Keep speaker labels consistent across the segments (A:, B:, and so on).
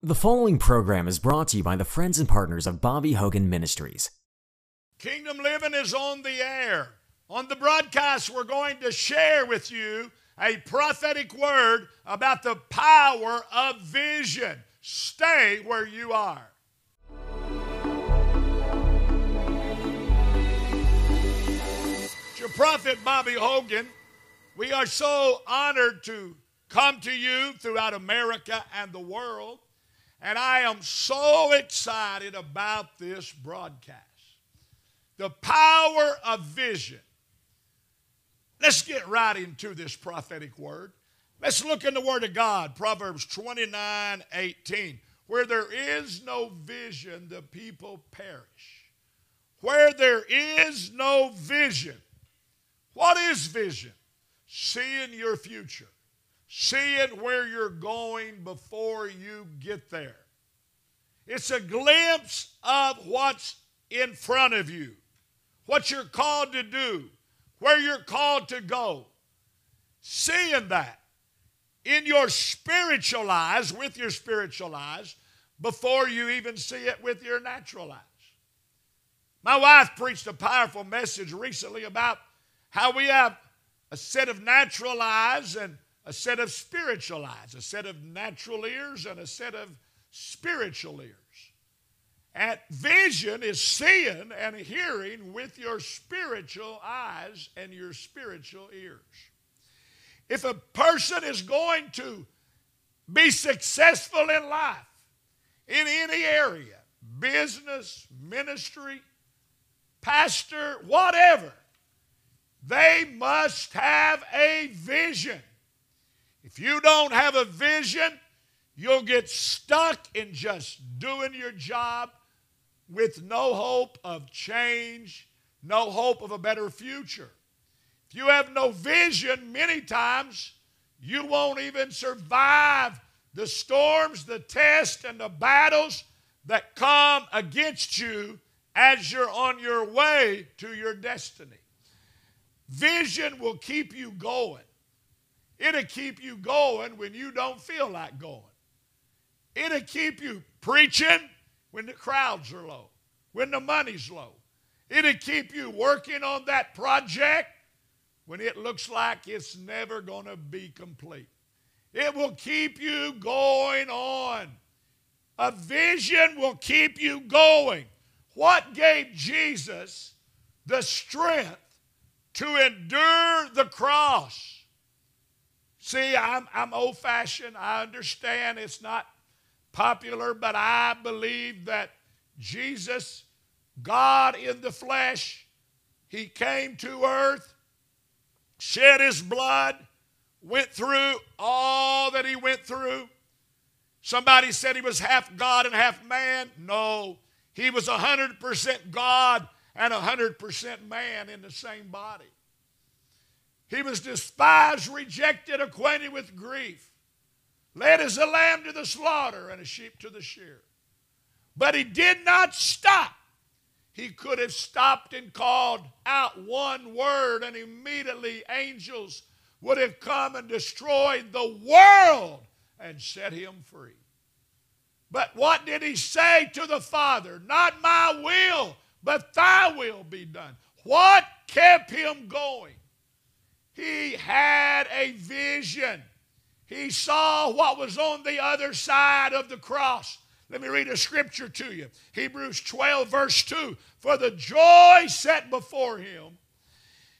A: The following program is brought to you by the friends and partners of Bobby Hogan Ministries.
B: Kingdom Living is on the air. On the broadcast, we're going to share with you a prophetic word about the power of vision. Stay where you are. It's your prophet Bobby Hogan. We are so honored to come to you throughout America and the world. And I am so excited about this broadcast. The power of vision. Let's get right into this prophetic word. Let's look in the Word of God, Proverbs 29 18. Where there is no vision, the people perish. Where there is no vision, what is vision? Seeing your future seeing where you're going before you get there. It's a glimpse of what's in front of you, what you're called to do, where you're called to go. Seeing that in your spiritual eyes, with your spiritual eyes, before you even see it with your natural eyes. My wife preached a powerful message recently about how we have a set of natural eyes and a set of spiritual eyes, a set of natural ears, and a set of spiritual ears. And vision is seeing and hearing with your spiritual eyes and your spiritual ears. If a person is going to be successful in life, in any area, business, ministry, pastor, whatever, they must have a vision. If you don't have a vision, you'll get stuck in just doing your job with no hope of change, no hope of a better future. If you have no vision, many times you won't even survive the storms, the tests, and the battles that come against you as you're on your way to your destiny. Vision will keep you going. It'll keep you going when you don't feel like going. It'll keep you preaching when the crowds are low, when the money's low. It'll keep you working on that project when it looks like it's never going to be complete. It will keep you going on. A vision will keep you going. What gave Jesus the strength to endure the cross? See, I'm, I'm old fashioned. I understand it's not popular, but I believe that Jesus, God in the flesh, He came to earth, shed His blood, went through all that He went through. Somebody said He was half God and half man. No, He was 100% God and 100% man in the same body. He was despised, rejected, acquainted with grief, led as a lamb to the slaughter and a sheep to the shear. But he did not stop. He could have stopped and called out one word, and immediately angels would have come and destroyed the world and set him free. But what did he say to the Father? Not my will, but thy will be done. What kept him going? He had a vision. He saw what was on the other side of the cross. Let me read a scripture to you. Hebrews 12, verse 2. For the joy set before him,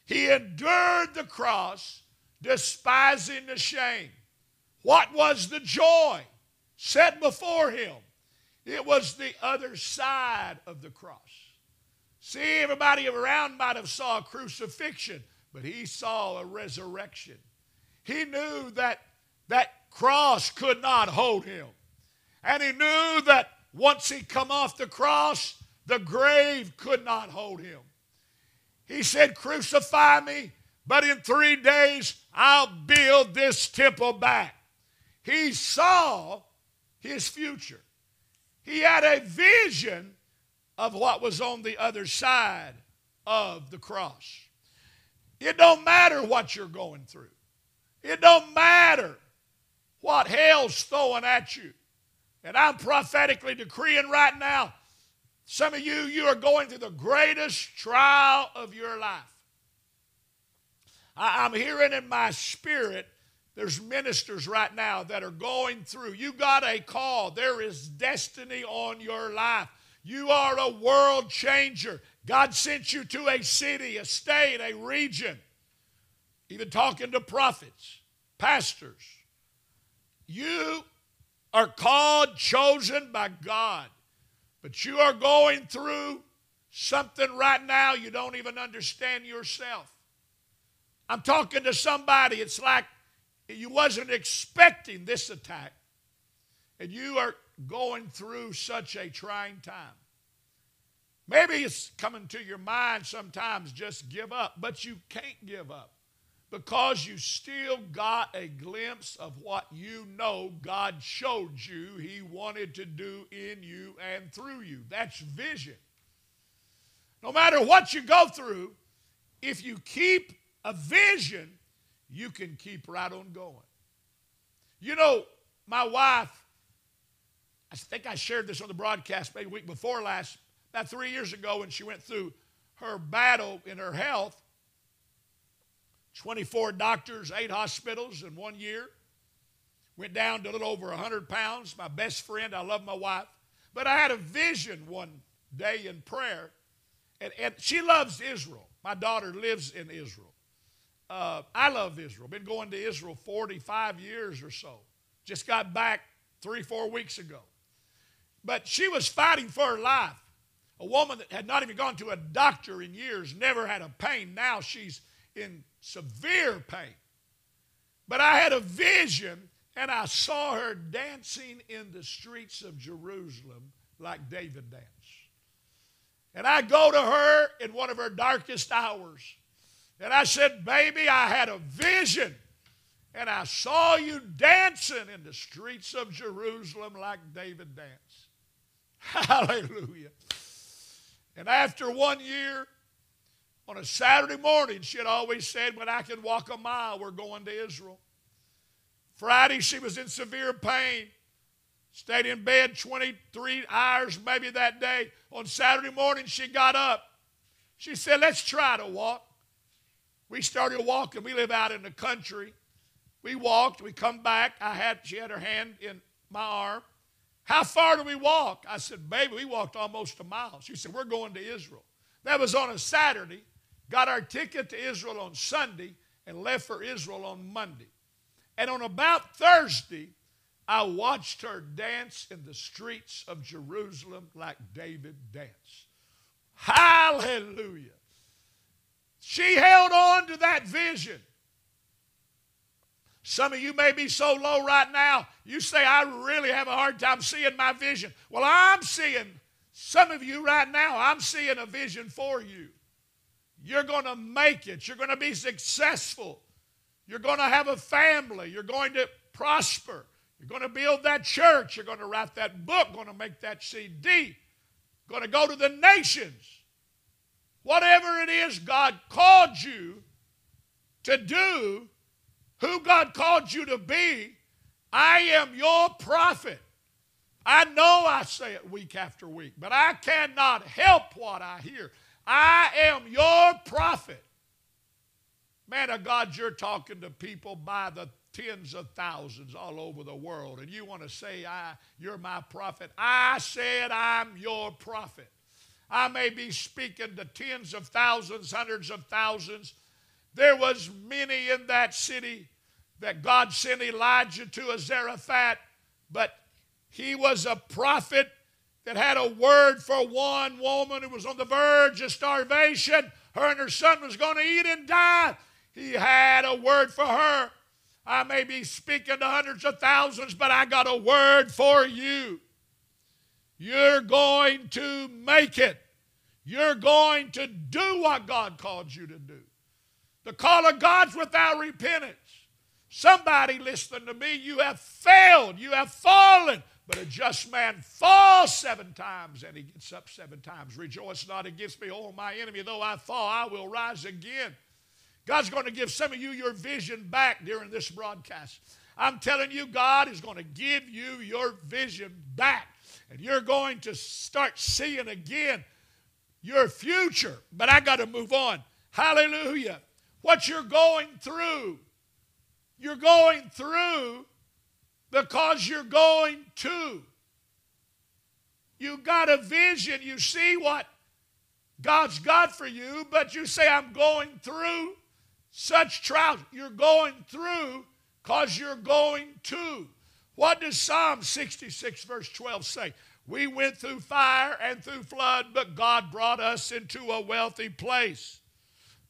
B: he endured the cross, despising the shame. What was the joy set before him? It was the other side of the cross. See, everybody around might have saw a crucifixion, but he saw a resurrection. He knew that that cross could not hold him. And he knew that once he come off the cross, the grave could not hold him. He said, Crucify me, but in three days I'll build this temple back. He saw his future. He had a vision of what was on the other side of the cross. It don't matter what you're going through. It don't matter what hell's throwing at you. And I'm prophetically decreeing right now some of you, you are going through the greatest trial of your life. I, am hearing in my spirit there's ministers right now that are going through. You got a call, there is destiny on your life. You are a world changer. God sent you to a city, a state, a region, even talking to prophets, pastors. You are called, chosen by God, but you are going through something right now you don't even understand yourself. I'm talking to somebody, it's like you wasn't expecting this attack, and you are going through such a trying time. Maybe it's coming to your mind sometimes just give up, but you can't give up because you still got a glimpse of what you know God showed you He wanted to do in you and through you. That's vision. No matter what you go through, if you keep a vision, you can keep right on going. You know, my wife, I think I shared this on the broadcast maybe a week before last, three years ago when she went through her battle in her health. 24 doctors, eight hospitals in one year. Went down to a little over 100 pounds. My best friend, I love my wife. But I had a vision one day in prayer, and, and she loves Israel. My daughter lives in Israel. Uh, I love Israel. Been going to Israel 45 years or so. Just got back three, four weeks ago. But she was fighting for her life. A woman that had not even gone to a doctor in years, never had a pain. Now she's in severe pain. But I had a vision and I saw her dancing in the streets of Jerusalem like David danced. And I go to her in one of her darkest hours and I said, Baby, I had a vision. And I saw you dancing in the streets of Jerusalem like David danced. Hallelujah. And after one year, on a Saturday morning, she had always said, When I can walk a mile, we're going to Israel. Friday, she was in severe pain. Stayed in bed 23 hours maybe that day. On Saturday morning, she got up. She said, Let's try to walk. We started walking. We live out in the country. We walked. We come back. I had she had her hand in my arm. How far do we walk? I said, baby, we walked almost a mile. She said, we're going to Israel. That was on a Saturday. Got our ticket to Israel on Sunday and left for Israel on Monday. And on about Thursday, I watched her dance in the streets of Jerusalem like David danced. Hallelujah. She held on to that vision. Some of you may be so low right now, you say, I really have a hard time seeing my vision. Well, I'm seeing, some of you right now, I'm seeing a vision for you. You're going to make it, you're going to be successful, you're going to have a family, you're going to prosper, you're going to build that church, you're going to write that book, going to make that CD, going to go to the nations. Whatever it is God called you to do, who God called you to be, I am your prophet. I know I say it week after week, but I cannot help what I hear. I am your prophet. Man of God, you're talking to people by the tens of thousands all over the world, and you want to say, I, You're my prophet. I said, I'm your prophet. I may be speaking to tens of thousands, hundreds of thousands. There was many in that city that God sent Elijah to a Zarephath, but he was a prophet that had a word for one woman who was on the verge of starvation. Her and her son was going to eat and die. He had a word for her. I may be speaking to hundreds of thousands, but I got a word for you. You're going to make it. You're going to do what God called you to do. The call of God's without repentance. Somebody listen to me, you have failed, you have fallen. But a just man falls seven times and he gets up seven times. Rejoice not against me, oh my enemy. Though I fall, I will rise again. God's going to give some of you your vision back during this broadcast. I'm telling you, God is going to give you your vision back. And you're going to start seeing again your future. But I got to move on. Hallelujah. What you're going through, you're going through because you're going to. You got a vision. You see what God's got for you, but you say, I'm going through such trials. You're going through because you're going to. What does Psalm 66, verse 12 say? We went through fire and through flood, but God brought us into a wealthy place.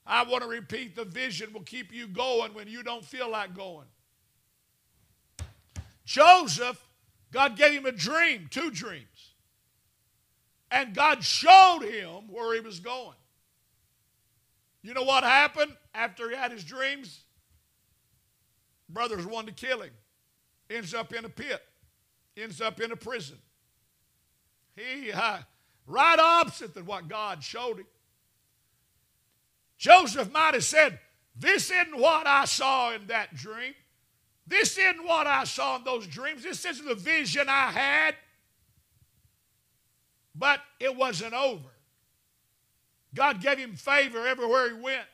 B: I want to repeat the vision will keep you going when you don't feel like going. Joseph, God gave him a dream, two dreams. And God showed him where he was going. You know what happened after he had his dreams? Brothers wanted to kill him. Ends up in a pit. Ends up in a prison. He, uh, right opposite than what God showed him. Joseph might have said, This isn't what I saw in that dream. This isn't what I saw in those dreams. This isn't the vision I had. But it wasn't over. God gave him favor everywhere he went.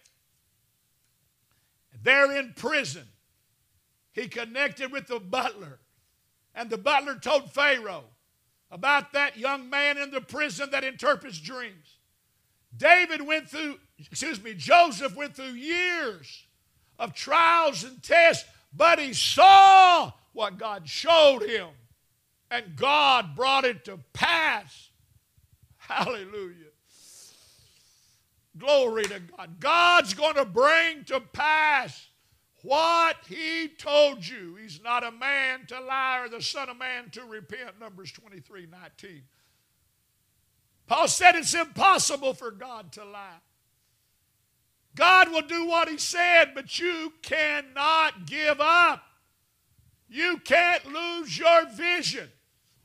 B: There in prison, he connected with the butler. And the butler told Pharaoh about that young man in the prison that interprets dreams. David went through, excuse me, Joseph went through years of trials and tests, but he saw what God showed him. And God brought it to pass. Hallelujah. Glory to God. God's going to bring to pass what he told you. He's not a man to lie or the son of man to repent. Numbers 23 19. Paul said it's impossible for God to lie. God will do what he said, but you cannot give up. You can't lose your vision.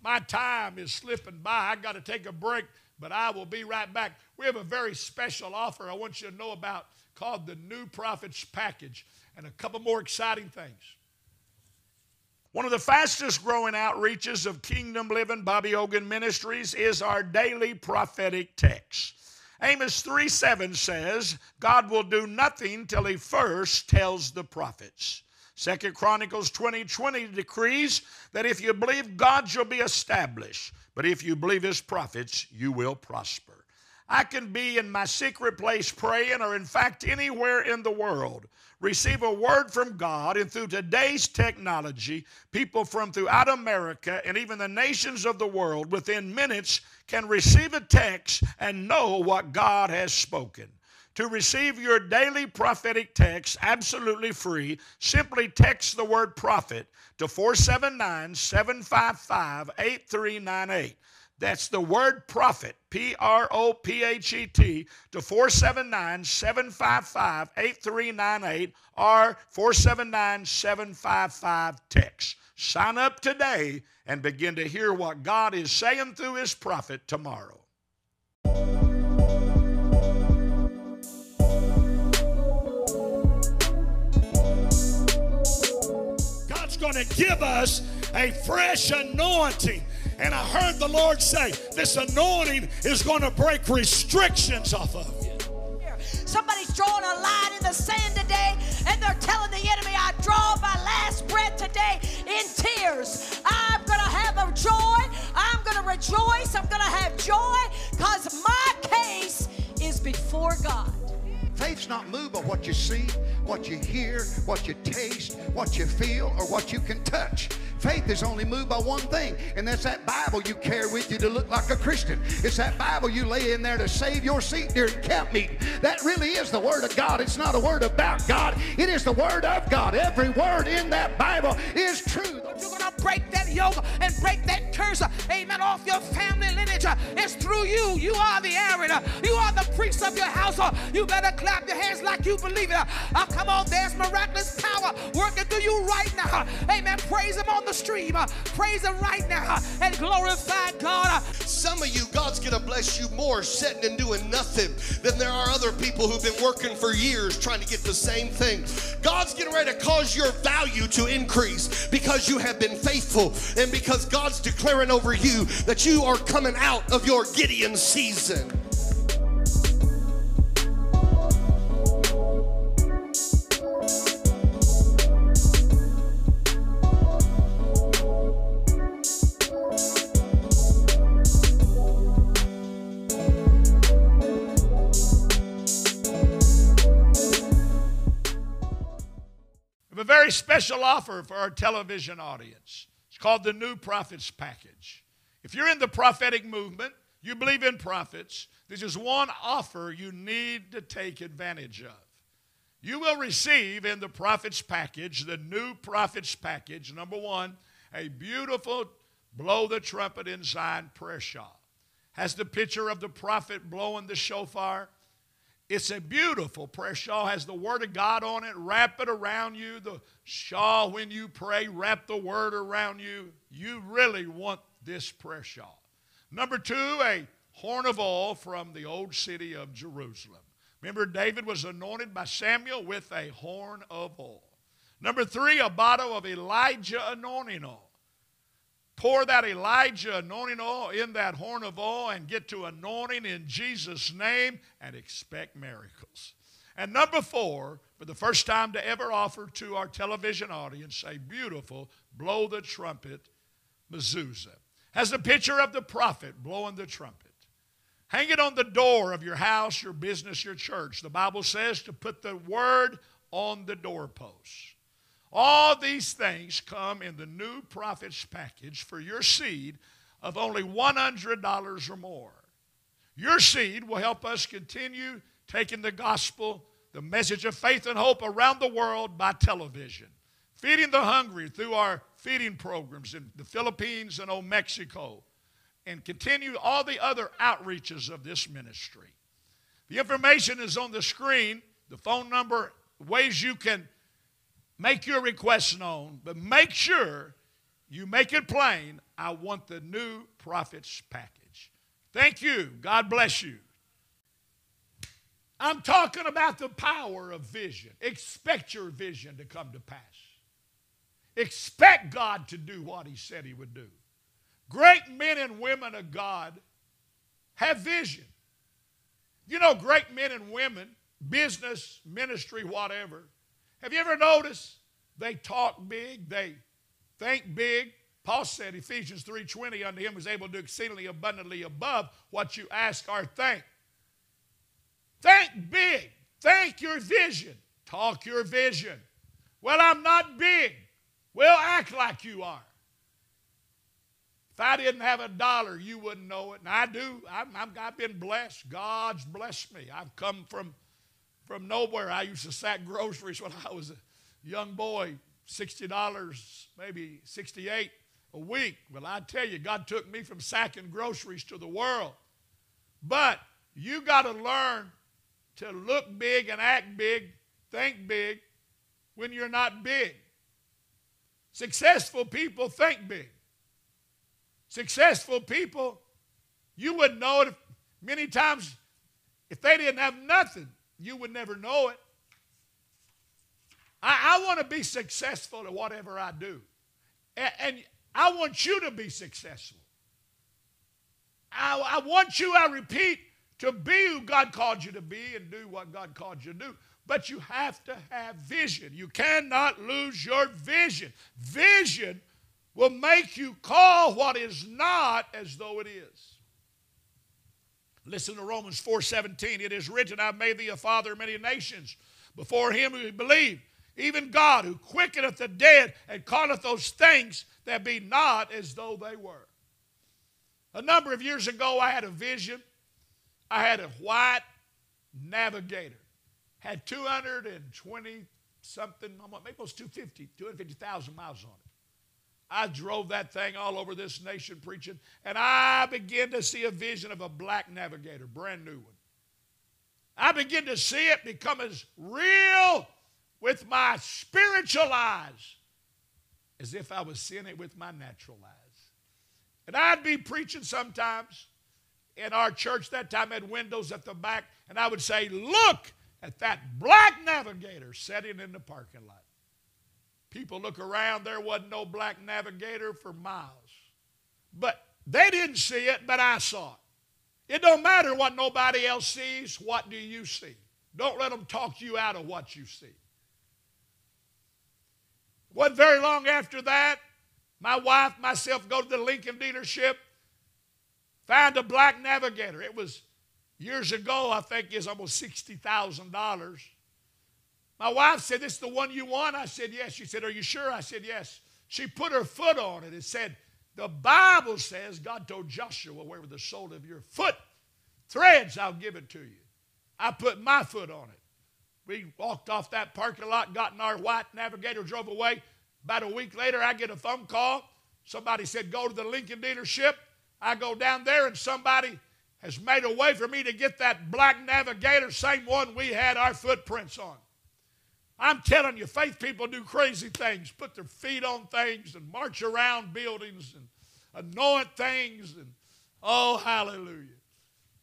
B: My time is slipping by. I got to take a break, but I will be right back. We have a very special offer I want you to know about called the New Prophets Package and a couple more exciting things. One of the fastest growing outreaches of Kingdom Living Bobby Hogan Ministries is our daily prophetic text. Amos 3 7 says, God will do nothing till he first tells the prophets. Second Chronicles 20 20 decrees that if you believe God, you'll be established. But if you believe his prophets, you will prosper. I can be in my secret place praying, or in fact, anywhere in the world receive a word from God, and through today's technology, people from throughout America and even the nations of the world within minutes can receive a text and know what God has spoken. To receive your daily prophetic text absolutely free, simply text the word prophet to 479 755 8398. That's the word prophet, P R O P H E T, to 479 755 8398 or 479 755 text. Sign up today and begin to hear what God is saying through His prophet tomorrow. God's going to give us a fresh anointing and I heard the Lord say, This anointing is going to break restrictions off of you.
C: Somebody's drawing a line in the sand today, and they're telling the enemy, I draw my last breath today in tears. I'm going to have a joy. I'm going to rejoice. I'm going to have joy because my case is before God.
D: Faith's not moved by what you see, what you hear, what you taste, what you feel, or what you can touch. Faith is only moved by one thing, and that's that Bible you carry with you to look like a Christian. It's that Bible you lay in there to save your seat during camp meeting. That really is the Word of God. It's not a word about God, it is the Word of God. Every word in that Bible is true.
E: You're going to break that yoke and break that curse, amen, off your family lineage. It's through you. You are the Aaron. You are the priest of your household. You better clap your hands like you believe it. Oh, come on, there's miraculous power working through you right now. Amen. Praise Him on the stream. Praise Him right now and glorify God.
F: some of you, God's going to bless you more sitting and doing nothing than there are other people who've been working for years trying to get the same thing. God's getting ready to cause your value to increase because you have been faithful and because God's declaring over you that you are coming out of your Gideon season.
B: a very special offer for our television audience. It's called the New Prophets Package. If you're in the prophetic movement, you believe in prophets, this is one offer you need to take advantage of. You will receive in the Prophets Package, the New Prophets Package, number one, a beautiful blow the trumpet in Zion prayer shawl. Has the picture of the prophet blowing the shofar it's a beautiful prayer shawl, has the Word of God on it. Wrap it around you. The shawl, when you pray, wrap the Word around you. You really want this prayer shawl. Number two, a horn of oil from the old city of Jerusalem. Remember, David was anointed by Samuel with a horn of oil. Number three, a bottle of Elijah anointing oil pour that Elijah anointing oil in that horn of oil and get to anointing in Jesus' name and expect miracles. And number four, for the first time to ever offer to our television audience a beautiful blow the trumpet mezuzah. Has a picture of the prophet blowing the trumpet. Hang it on the door of your house, your business, your church. The Bible says to put the word on the doorpost. All these things come in the new prophet's package for your seed of only $100 or more. Your seed will help us continue taking the gospel, the message of faith and hope around the world by television, feeding the hungry through our feeding programs in the Philippines and old Mexico, and continue all the other outreaches of this ministry. The information is on the screen, the phone number, ways you can make your request known, but make sure you make it plain. I want the new prophet's package. Thank you. God bless you. I'm talking about the power of vision. Expect your vision to come to pass. Expect God to do what He said He would do. Great men and women of God have vision. You know, great men and women, business, ministry, whatever, have you ever noticed they talk big, they think big? Paul said, Ephesians 3.20, unto him was able to do exceedingly abundantly above what you ask or think. Think big. Think your vision. Talk your vision. Well, I'm not big. Well, act like you are. If I didn't have a dollar, you wouldn't know it. And I do. i have been blessed. God's blessed me. I've come from from nowhere. I used to sack groceries when I was a young boy, $60, maybe 68 a week. Well, I tell you, God took me from sacking groceries to the world. But you got to learn to look big and act big, think big when you're not big. Successful people think big. Successful people, you wouldn't know it if, many times if they didn't have nothing you would never know it. I, I want to be successful at whatever I do. And, and I want you to be successful. I, I want you, I repeat, to be who God called you to be and do what God called you to do. But you have to have vision. You cannot lose your vision. Vision will make you call what is not as though it is. Listen to Romans 4:17. It is written, I've made thee a father of many nations before him who believe, even God who quickeneth the dead and calleth those things that be not as though they were. A number of years ago, I had a vision. I had a white navigator. Had 220 something, maybe it was 250, 250,000 miles on it. I drove that thing all over this nation preaching, and I began to see a vision of a black navigator, brand new one. I began to see it become as real with my spiritual eyes as if I was seeing it with my natural eyes. And I'd be preaching sometimes in our church that time had windows at the back, and I would say, Look at that black navigator sitting in the parking lot. People look around, there wasn't no black navigator for miles. But they didn't see it, but I saw it. It don't matter what nobody else sees, what do you see? Don't let them talk you out of what you see. Wasn't very long after that, my wife, myself, go to the Lincoln dealership, found a black navigator. It was years ago, I think it's almost $60,000. My wife said, This is the one you want? I said, Yes. She said, Are you sure? I said, Yes. She put her foot on it and said, The Bible says, God told Joshua, wherever the sole of your foot threads, I'll give it to you. I put my foot on it. We walked off that parking lot, got in our white navigator, drove away. About a week later, I get a phone call. Somebody said, Go to the Lincoln dealership. I go down there, and somebody has made a way for me to get that black navigator, same one we had our footprints on. I'm telling you, faith people do crazy things, put their feet on things and march around buildings and anoint things and oh, hallelujah.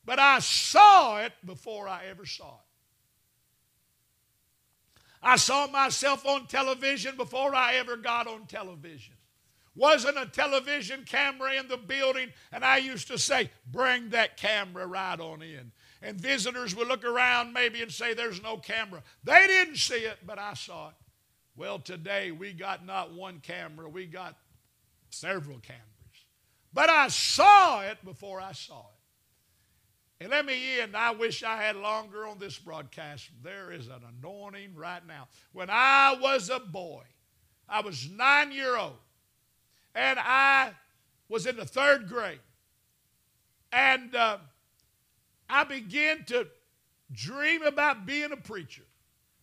B: But I saw it before I ever saw it. I saw myself on television before I ever got on television. Wasn't a television camera in the building, and I used to say, Bring that camera right on in and visitors would look around maybe and say, There's no camera. They didn't see it, but I saw it. Well, today we got not one camera, we got several cameras. But I saw it before I saw it. And let me end. I wish I had longer on this broadcast. There is an anointing right now. When I was a boy, I was nine year old, and I was in the third grade. And uh, I began to dream about being a preacher.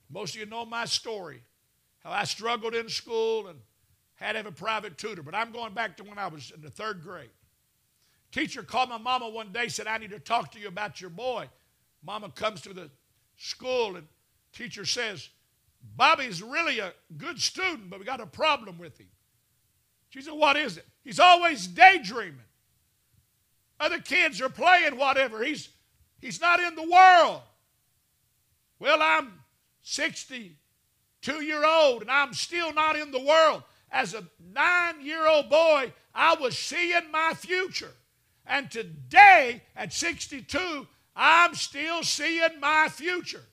B: Most of you know my story, how I struggled in school and had to have a private tutor. But I'm going back to when I was in the third grade. Teacher called my mama one day, said, I need to talk to you about your boy. Mama comes to the school and teacher says, Bobby's really a good student, but we got a problem with him. She said, What is it? He's always daydreaming. Other kids are playing whatever. He's He's not in the world. Well, I'm 62 year old and I'm still not in the world. As a nine year old boy, I was seeing my future. And today, at 62, I'm still seeing my future.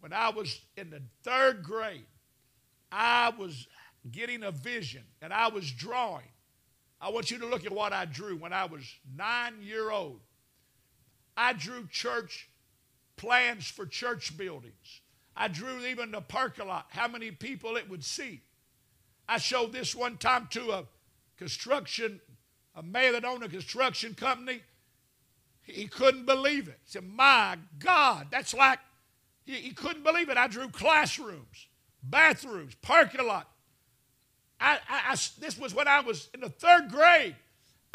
B: When I was in the third grade, I was getting a vision and I was drawing. I want you to look at what I drew when I was nine year old. I drew church plans for church buildings. I drew even the parking lot, how many people it would seat. I showed this one time to a construction, a man that owned a construction company. He couldn't believe it. He said, My God, that's like, he, he couldn't believe it. I drew classrooms, bathrooms, parking lot. I, I, I, this was when I was in the third grade.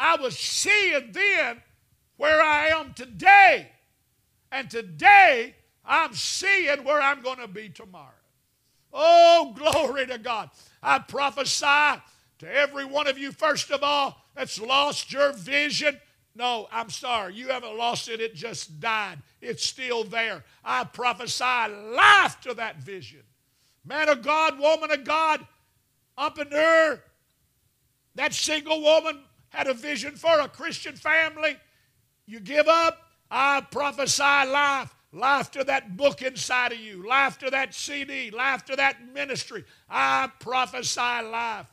B: I was seeing then where I am today. And today, I'm seeing where I'm going to be tomorrow. Oh, glory to God. I prophesy to every one of you, first of all, that's lost your vision. No, I'm sorry. You haven't lost it. It just died. It's still there. I prophesy life to that vision. Man of God, woman of God, there, that single woman had a vision for a Christian family. You give up, I prophesy life. Life to that book inside of you, life to that CD, life to that ministry. I prophesy life.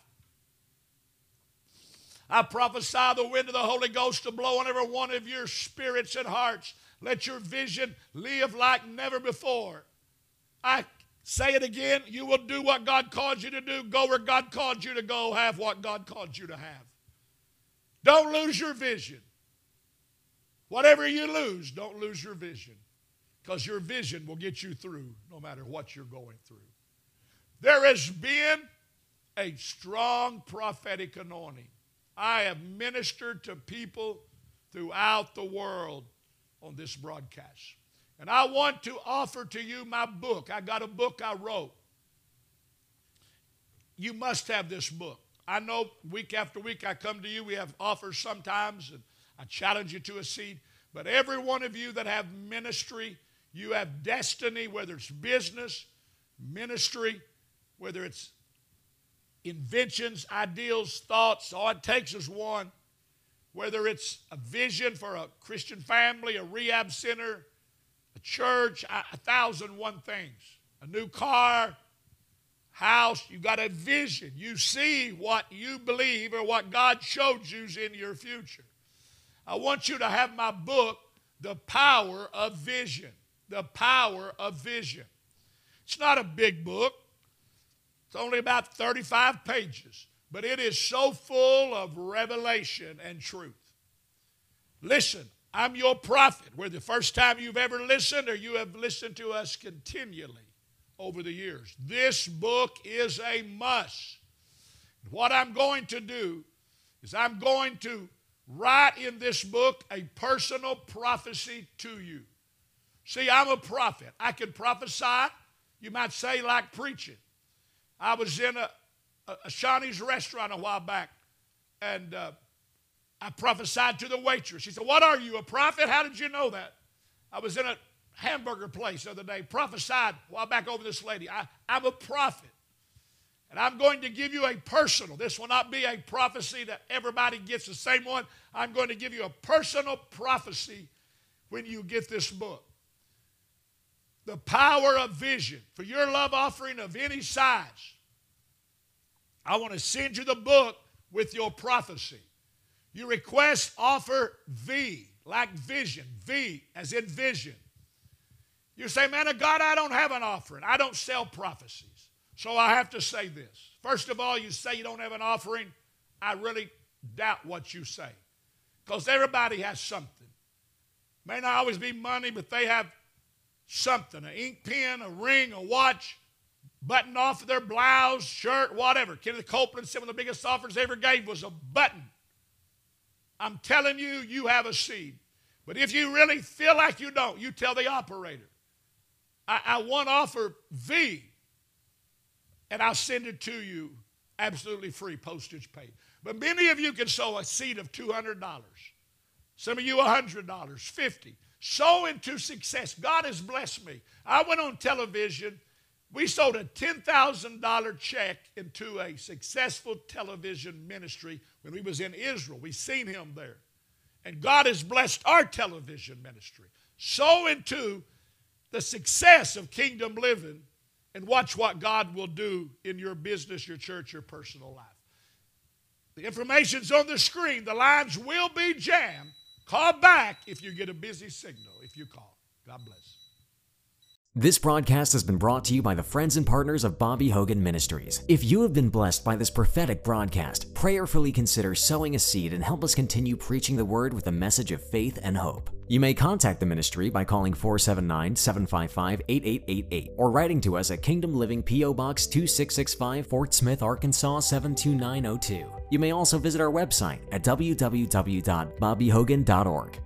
B: I prophesy the wind of the Holy Ghost to blow on every one of your spirits and hearts. Let your vision live like never before. I say it again you will do what God called you to do, go where God called you to go, have what God called you to have. Don't lose your vision. Whatever you lose, don't lose your vision because your vision will get you through no matter what you're going through. There has been a strong prophetic anointing. I have ministered to people throughout the world on this broadcast. And I want to offer to you my book. I got a book I wrote. You must have this book. I know week after week I come to you. We have offers sometimes, and I challenge you to a seed. But every one of you that have ministry, you have destiny, whether it's business, ministry, whether it's inventions, ideals, thoughts. All it takes is one. Whether it's a vision for a Christian family, a rehab center, a church, a thousand one things, a new car, house, you got a vision. You see what you believe or what God showed you is in your future. I want you to have my book, The Power of Vision. The Power of Vision. It's not a big book, it's only about 35 pages, but it is so full of revelation and truth. Listen, I'm your prophet. Whether the first time you've ever listened or you have listened to us continually over the years. This book is a must. What I'm going to do is I'm going to write in this book a personal prophecy to you. See, I'm a prophet. I can prophesy, you might say, like preaching. I was in a, a, a Shoney's restaurant a while back, and uh, I prophesied to the waitress. She said, What are you, a prophet? How did you know that? I was in a hamburger place the other day, prophesied a while back over this lady. I, I'm a prophet. And I'm going to give you a personal, this will not be a prophecy that everybody gets the same one. I'm going to give you a personal prophecy when you get this book. The power of vision for your love offering of any size. I want to send you the book with your prophecy. You request offer V, like vision, V as in vision. You say, man of God, I don't have an offering. I don't sell prophecies. So I have to say this. First of all, you say you don't have an offering. I really doubt what you say. Because everybody has something. May not always be money, but they have something an ink pen, a ring, a watch, button off of their blouse, shirt, whatever. Kenneth Copeland said one of the biggest offers they ever gave was a button. I'm telling you, you have a seed. But if you really feel like you don't, you tell the operator. I, I want offer V, and I'll send it to you absolutely free, postage paid. But many of you can sow a seed of $200. Some of you $100, 50 Sow into success. God has blessed me. I went on television. We sold a $10,000 check into a successful television ministry when we was in Israel. We seen him there. And God has blessed our television ministry. Sow into the success of kingdom living and watch what God will do in your business, your church, your personal life. The information's on the screen. The lines will be jammed. Call back if you get a busy signal if you call. God bless.
A: This broadcast has been brought to you by the friends and partners of Bobby Hogan Ministries. If you have been blessed by this prophetic broadcast, prayerfully consider sowing a seed and help us continue preaching the word with a message of faith and hope. You may contact the ministry by calling 479 755 8888 or writing to us at Kingdom Living P.O. Box 2665, Fort Smith, Arkansas 72902. You may also visit our website at www.bobbyhogan.org.